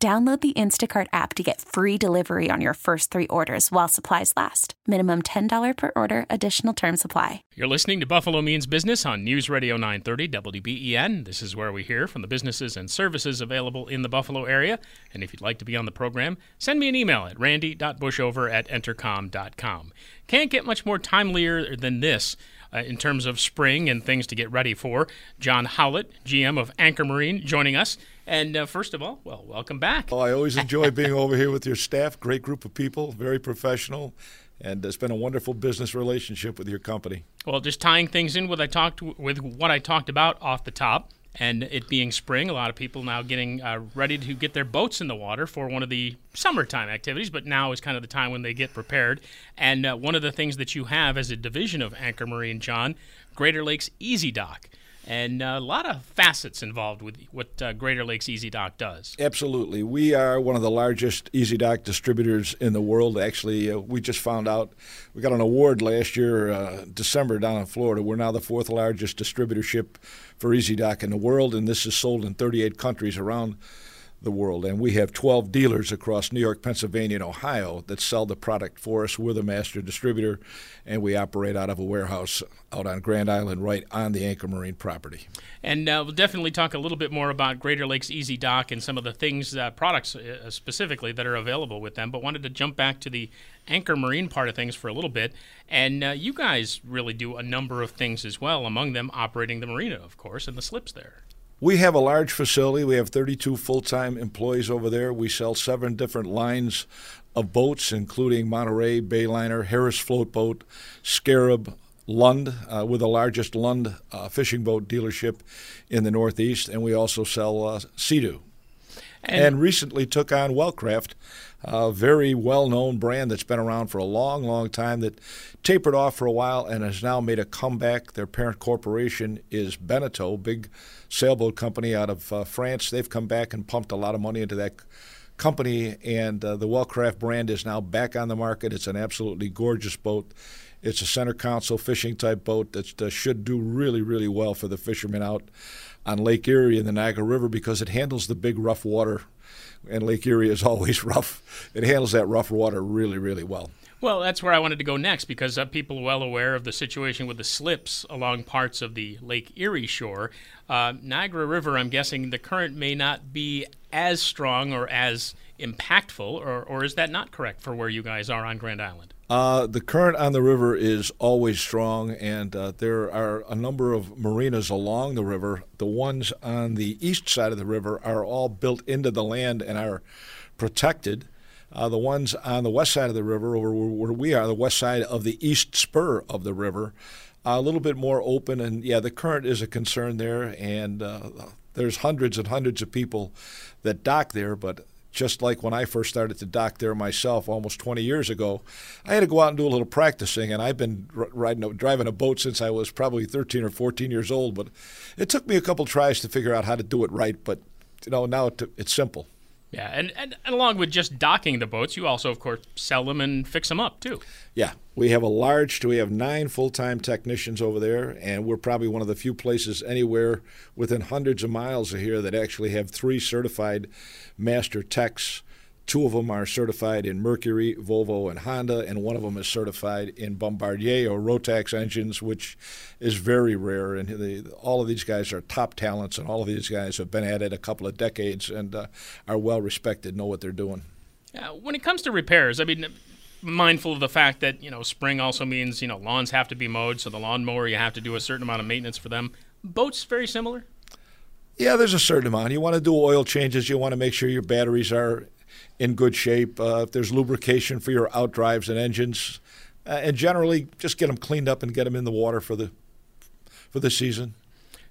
Download the Instacart app to get free delivery on your first three orders while supplies last. Minimum $10 per order, additional term supply. You're listening to Buffalo Means Business on News Radio 930 WBEN. This is where we hear from the businesses and services available in the Buffalo area. And if you'd like to be on the program, send me an email at randy.bushover at entercom.com. Can't get much more timelier than this. Uh, in terms of spring and things to get ready for. John Howlett, GM of Anchor Marine, joining us. And uh, first of all, well, welcome back. Well, I always enjoy being over here with your staff. Great group of people, very professional, and it's been a wonderful business relationship with your company. Well, just tying things in with I talked with what I talked about off the top, and it being spring, a lot of people now getting uh, ready to get their boats in the water for one of the summertime activities. But now is kind of the time when they get prepared. And uh, one of the things that you have as a division of Anchor Marine, John, Greater Lakes Easy Dock and a lot of facets involved with what uh, Greater Lakes Easy Dock does. Absolutely. We are one of the largest Easy Dock distributors in the world. Actually, uh, we just found out we got an award last year, uh, December, down in Florida. We're now the fourth largest distributorship for Easy Dock in the world, and this is sold in 38 countries around the world. And we have 12 dealers across New York, Pennsylvania, and Ohio that sell the product for us. We're the master distributor, and we operate out of a warehouse out on Grand Island, right on the Anchor Marine property. And uh, we'll definitely talk a little bit more about Greater Lakes Easy Dock and some of the things, uh, products uh, specifically, that are available with them. But wanted to jump back to the Anchor Marine part of things for a little bit. And uh, you guys really do a number of things as well, among them operating the marina, of course, and the slips there. We have a large facility. We have 32 full time employees over there. We sell seven different lines of boats, including Monterey, Bayliner, Harris FloteBote, Scarab, Lund. Uh, we're the largest Lund uh, fishing boat dealership in the Northeast, and we also sell uh, Sea-Doo. And, and, recently took on Wellcraft, a very well known brand that's been around for a long, long time that tapered off for a while and has now made a comeback. Their parent corporation is Beneteau, big sailboat company out of uh, France. They've come back and pumped a lot of money into that company, and uh, the Wellcraft brand is now back on the market. It's an absolutely gorgeous boat. It's a center console fishing type boat that uh, should do really, really well for the fishermen out on Lake Erie and the Niagara River because it handles the big rough water and Lake Erie is always rough. It handles that rough water really, really well. Well, that's where I wanted to go next because uh, people are well aware of the situation with the slips along parts of the Lake Erie shore. Uh, Niagara River, I'm guessing the current may not be as strong or as impactful, or, or is that not correct for where you guys are on Grand Island? Uh, the current on the river is always strong, and uh, there are a number of marinas along the river. The ones on the east side of the river are all built into the land and are protected. Uh, the ones on the west side of the river, where, where we are, the west side of the east spur of the river, a little bit more open. And yeah, the current is a concern there, and uh, there's hundreds and hundreds of people that dock there, but just like when I first started to dock there myself almost 20 years ago, I had to go out and do a little practicing. And I've been riding, driving a boat since I was probably 13 or 14 years old. But it took me a couple tries to figure out how to do it right. But you know, now it's simple. Yeah, and, and, and, along with just docking the boats, you also, of course, sell them and fix them up too. Yeah, we have a large. We have nine full-time technicians over there, and we're probably one of the few places anywhere within hundreds of miles of here that actually have three certified master techs Two of them are certified in Mercury, Volvo, and Honda, and one of them is certified in Bombardier or Rotax engines, which is very rare. And they, all of these guys are top talents, and all of these guys have been at it a couple of decades and uh, are well respected, know what they're doing. Uh, when it comes to repairs, I mean, mindful of the fact that you know spring also means you know lawns have to be mowed, so the lawnmower you have to do a certain amount of maintenance for them. Boats very similar. Yeah, there's a certain amount. You want to do oil changes. You want to make sure your batteries are in good shape. Uh, if there's lubrication for your out drives and engines, uh, and generally just get them cleaned up and get them in the water for the for the season.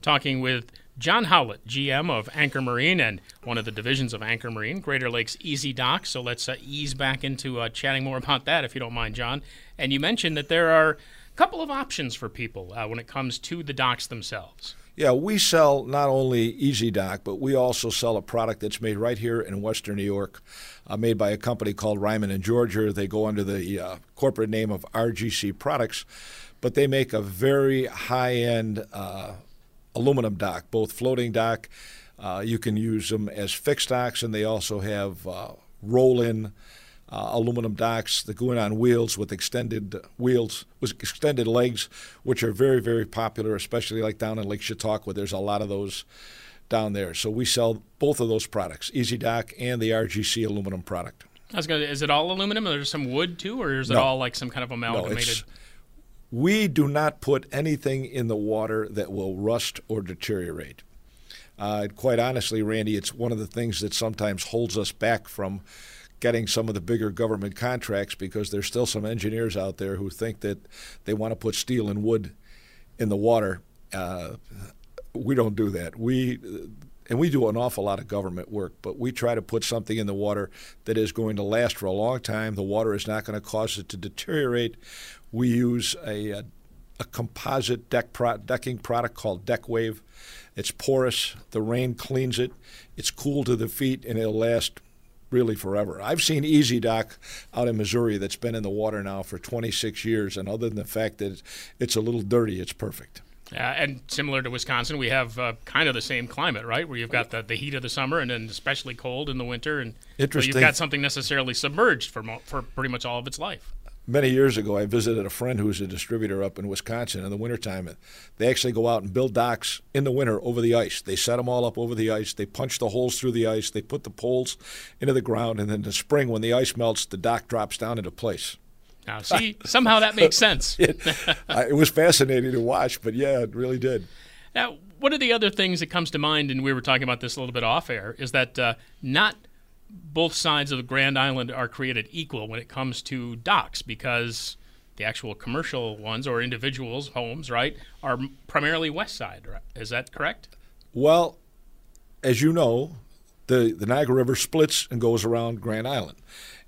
Talking with John Howlett, GM of Anchor Marine and one of the divisions of Anchor Marine, Greater Lakes Easy Dock. So let's uh, ease back into uh, chatting more about that, if you don't mind, John. And you mentioned that there are a couple of options for people uh, when it comes to the docks themselves. Yeah, we sell not only Easy Dock, but we also sell a product that's made right here in Western New York, uh, made by a company called Ryman and Georgia. They go under the uh, corporate name of RGC Products, but they make a very high-end uh, aluminum dock, both floating dock. Uh, you can use them as fixed docks, and they also have uh, roll-in uh, aluminum docks that go in on wheels with extended wheels with extended legs, which are very very popular, especially like down in Lake Chautauqua. There's a lot of those down there. So we sell both of those products, Easy Dock and the RGC aluminum product. I was gonna. Is it all aluminum? Or there's some wood too, or is it No. all like some kind of amalgamated? No, we do not put anything in the water that will rust or deteriorate. Uh, quite honestly, Randy, it's one of the things that sometimes holds us back from getting some of the bigger government contracts because there's still some engineers out there who think that they want to put steel and wood in the water. Uh, we don't do that. We and we do an awful lot of government work, but we try to put something in the water that is going to last for a long time. The water is not going to cause it to deteriorate. We use a, a, a composite deck pro- decking product called Deck Wave. It's porous. The rain cleans it. It's cool to the feet, and it'll last really forever. I've seen Easy Dock out in Missouri that's been in the water now for 26 years, and other than the fact that it's a little dirty, it's perfect. Uh, and similar to Wisconsin, we have uh, kind of the same climate, right? Where you've got the, the heat of the summer and then especially cold in the winter, and so you've got something necessarily submerged for mo- for pretty much all of its life. Many years ago, I visited a friend who's a distributor up in Wisconsin in the wintertime. They actually go out and build docks in the winter over the ice. They set them all up over the ice. They punch the holes through the ice. They put the poles into the ground. And then in the spring, when the ice melts, the dock drops down into place. Now, see, somehow that makes sense. It, it was fascinating to watch, but yeah, it really did. Now, one of the other things that comes to mind, and we were talking about this a little bit off air, is that uh, not both sides of the Grand Island are created equal when it comes to docks because the actual commercial ones or individuals' homes, right, are primarily west side. right? Is that correct? Well, as you know, the, the Niagara River splits and goes around Grand Island.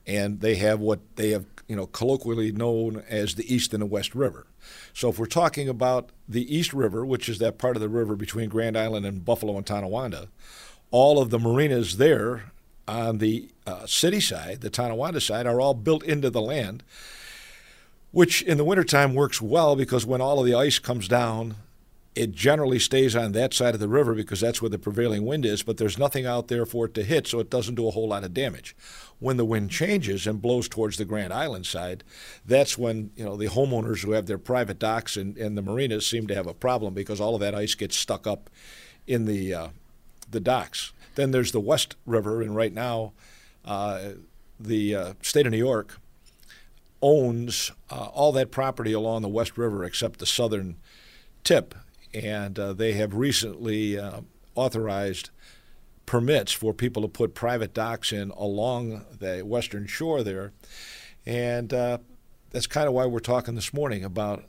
And they have what they have, you know, colloquially known as the East and the West River. So if we're talking about the East River, which is that part of the river between Grand Island and Buffalo and Tonawanda, all of the marinas there on the uh, city side, the Tonawanda side, are all built into the land, which in the wintertime works well because when all of the ice comes down, it generally stays on that side of the river because that's where the prevailing wind is, but there's nothing out there for it to hit, so it doesn't do a whole lot of damage. When the wind changes and blows towards the Grand Island side, that's when you know the homeowners who have their private docks and, and the marinas seem to have a problem because all of that ice gets stuck up in the uh, the docks. Then there's the West River, and right now, uh, the uh, state of New York owns uh, all that property along the West River except the southern tip, and uh, they have recently uh, authorized permits for people to put private docks in along the western shore there, and uh, that's kind of why we're talking this morning about.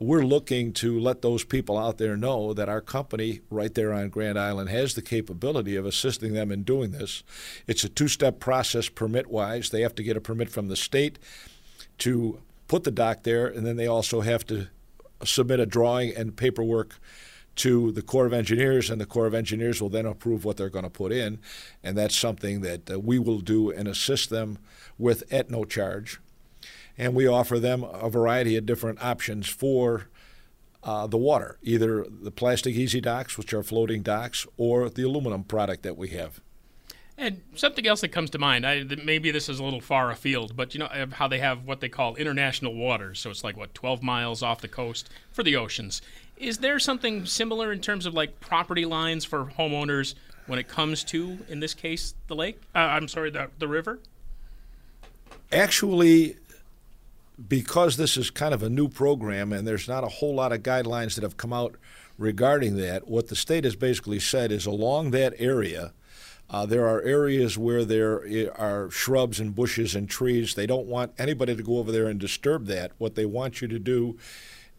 We're looking to let those people out there know that our company right there on Grand Island has the capability of assisting them in doing this. It's a two step process permit wise. They have to get a permit from the state to put the dock there, and then they also have to submit a drawing and paperwork to the Corps of Engineers, and the Corps of Engineers will then approve what they're going to put in, and that's something that uh, we will do and assist them with at no charge. And we offer them a variety of different options for uh, the water, either the plastic easy docks, which are floating docks, or the aluminum product that we have. And something else that comes to mind, I, maybe this is a little far afield, but you know how they have what they call international waters. So it's like, what, 12 miles off the coast for the oceans. Is there something similar in terms of like property lines for homeowners when it comes to, in this case, the lake? Uh, I'm sorry, the, the river? Actually, because this is kind of a new program and there's not a whole lot of guidelines that have come out regarding that, what the state has basically said is along that area, uh, there are areas where there are shrubs and bushes and trees. They don't want anybody to go over there and disturb that. What they want you to do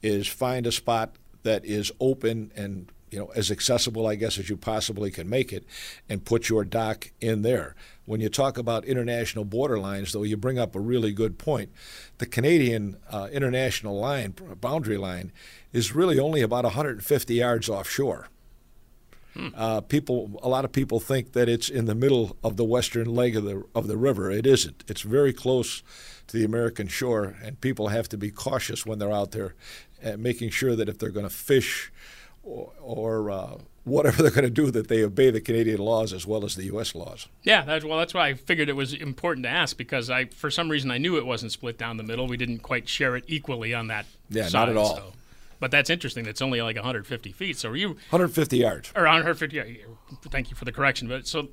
is find a spot that is open and you know, as accessible, I guess, as you possibly can make it, and put your dock in there. When you talk about international border lines, though, you bring up a really good point. The Canadian uh, international line, boundary line, is really only about 150 yards offshore. Hmm. Uh, people, a lot of people think that it's in the middle of the western leg of the of the river. It isn't. It's very close to the American shore, and people have to be cautious when they're out there, uh, making sure that if they're going to fish or, or uh, whatever they're going to do, that they obey the Canadian laws as well as the U.S. laws. Yeah, that's, well, that's why I figured it was important to ask because I, for some reason, I knew it wasn't split down the middle. We didn't quite share it equally on that. Yeah, side, not at all. So. But that's interesting. It's only like 150 feet. So are you 150 yards or 150? Thank you for the correction. But so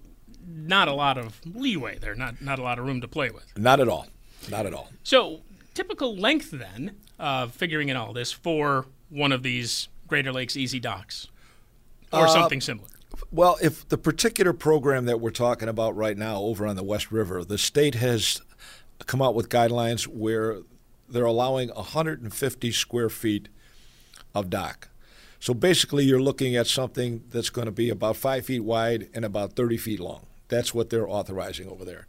not a lot of leeway there. Not not a lot of room to play with. Not at all. Not at all. So typical length then, uh, figuring in all this for one of these Greater Lakes Easy Docks, or uh, something similar. Well, if the particular program that we're talking about right now over on the West River, the state has come out with guidelines where they're allowing 150 square feet of dock. So basically, you're looking at something that's going to be about five feet wide and about 30 feet long. That's what they're authorizing over there.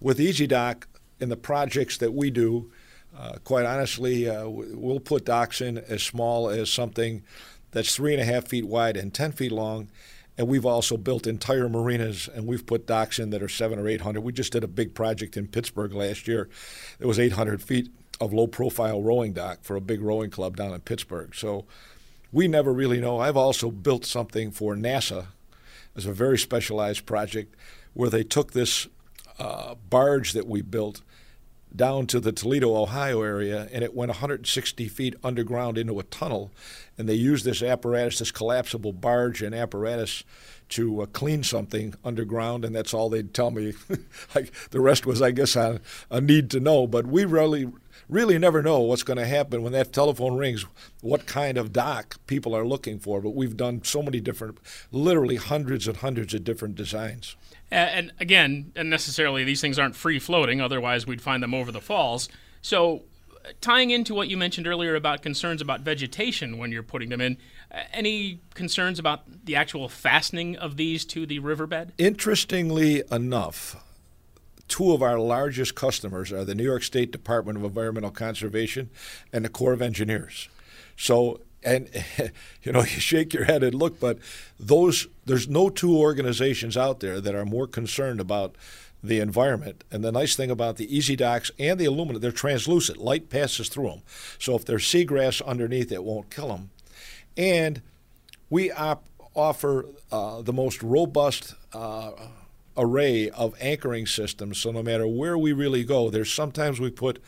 With Easy Dock, in the projects that we do, uh, quite honestly, uh, we'll put docks in as small as something that's three and a half feet wide and 10 feet long. And we've also built entire marinas, and we've put docks in that are seven or 800. We just did a big project in Pittsburgh last year. It was 800 feet of low profile rowing dock for a big rowing club down in Pittsburgh. So we never really know. I've also built something for NASA as a very specialized project where they took this uh, barge that we built down to the Toledo, Ohio area, and it went 160 feet underground into a tunnel. And they used this apparatus, this collapsible barge and apparatus, to uh, clean something underground, and that's all they'd tell me. like the rest was, I guess, a, a need to know. But we really, really never know what's going to happen when that telephone rings. What kind of dock people are looking for? But we've done so many different, literally hundreds and hundreds of different designs. And again, and necessarily these things aren't free floating, otherwise, we'd find them over the falls. So, tying into what you mentioned earlier about concerns about vegetation when you're putting them in, any concerns about the actual fastening of these to the riverbed? Interestingly enough, two of our largest customers are the New York State Department of Environmental Conservation and the Corps of Engineers. So and you know you shake your head and look but those there's no two organizations out there that are more concerned about the environment. And the nice thing about the easy docks and the aluminum they're translucent. Light passes through them so if there's seagrass underneath it won't kill them and we op- offer uh, the most robust uh, array of anchoring systems. So no matter where we really go there's sometimes we put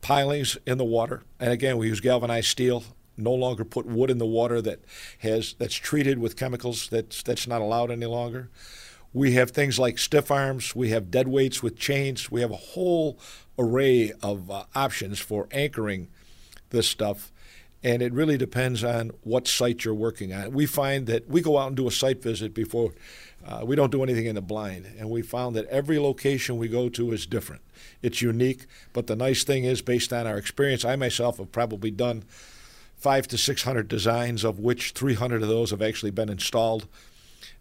pilings in the water. And again we use galvanized steel no longer put wood in the water that has that's treated with chemicals that's that's not allowed any longer. We have things like stiff arms. We have dead weights with chains. We have a whole array of uh, options for anchoring this stuff. And it really depends on what site you're working on. We find that we go out and do a site visit before uh, we don't do anything in the blind. And we found that every location we go to is different. It's unique. But the nice thing is, based on our experience, I myself have probably done five to 600 designs, of which 300 of those have actually been installed.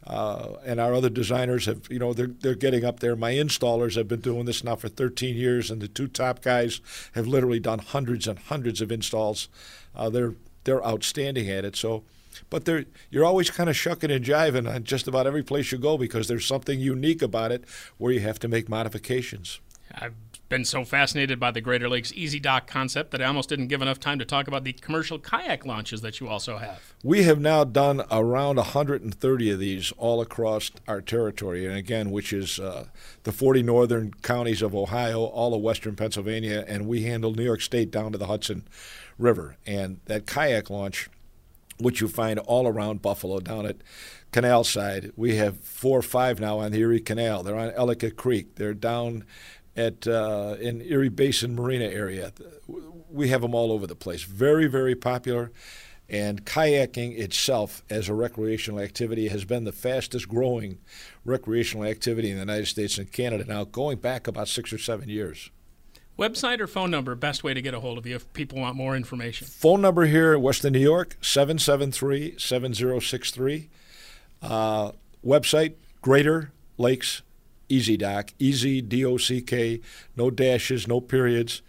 Uh, and our other designers have, you know, they're, they're getting up there. My installers have been doing this now for 13 years, and the two top guys have literally done hundreds and hundreds of installs. Uh, they're they're outstanding at it. So, but they're you're always kind of shucking and jiving on just about every place you go because there's something unique about it where you have to make modifications. I've been so fascinated by the Greater Lakes Easy Dock concept that I almost didn't give enough time to talk about the commercial kayak launches that you also have. We have now done around 130 of these all across our territory, and again, which is uh, the 40 northern counties of Ohio, all of western Pennsylvania, and we handle New York State down to the Hudson River. And that kayak launch, which you find all around Buffalo, down at Canal Side, we have four or five now on the Erie Canal. They're on Ellicott Creek. They're down at uh, in Erie Basin Marina area. We have them all over the place. Very, very popular. And kayaking itself, as a recreational activity, has been the fastest growing recreational activity in the United States and Canada now, going back about six or seven years. Website or phone number, best way to get a hold of you if people want more information. Phone number here in Western New York, 773 7063. Uh, website, Greater Lakes Easy Dock, easy, D O C K, no dashes, no periods.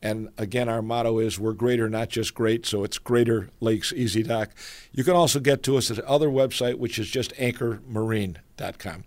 And again, our motto is we're greater, not just great. So it's Greater Lakes Easy Dock. You can also get to us at other website, which is just anchormarine.com.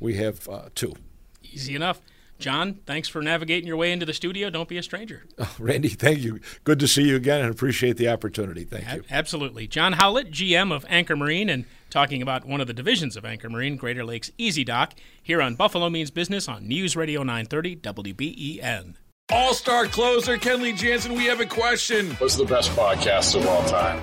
We have uh, two. Easy enough. John, thanks for navigating your way into the studio. Don't be a stranger. Oh, Randy, thank you. Good to see you again and appreciate the opportunity. Thank you. absolutely. John Howlett, GM of Anchor Marine, and talking about one of the divisions of Anchor Marine, Greater Lakes Easy Dock, here on Buffalo Means Business on News Radio 930 WBEN. All star closer Kenley Jansen, we have a question. What's the best podcast of all time?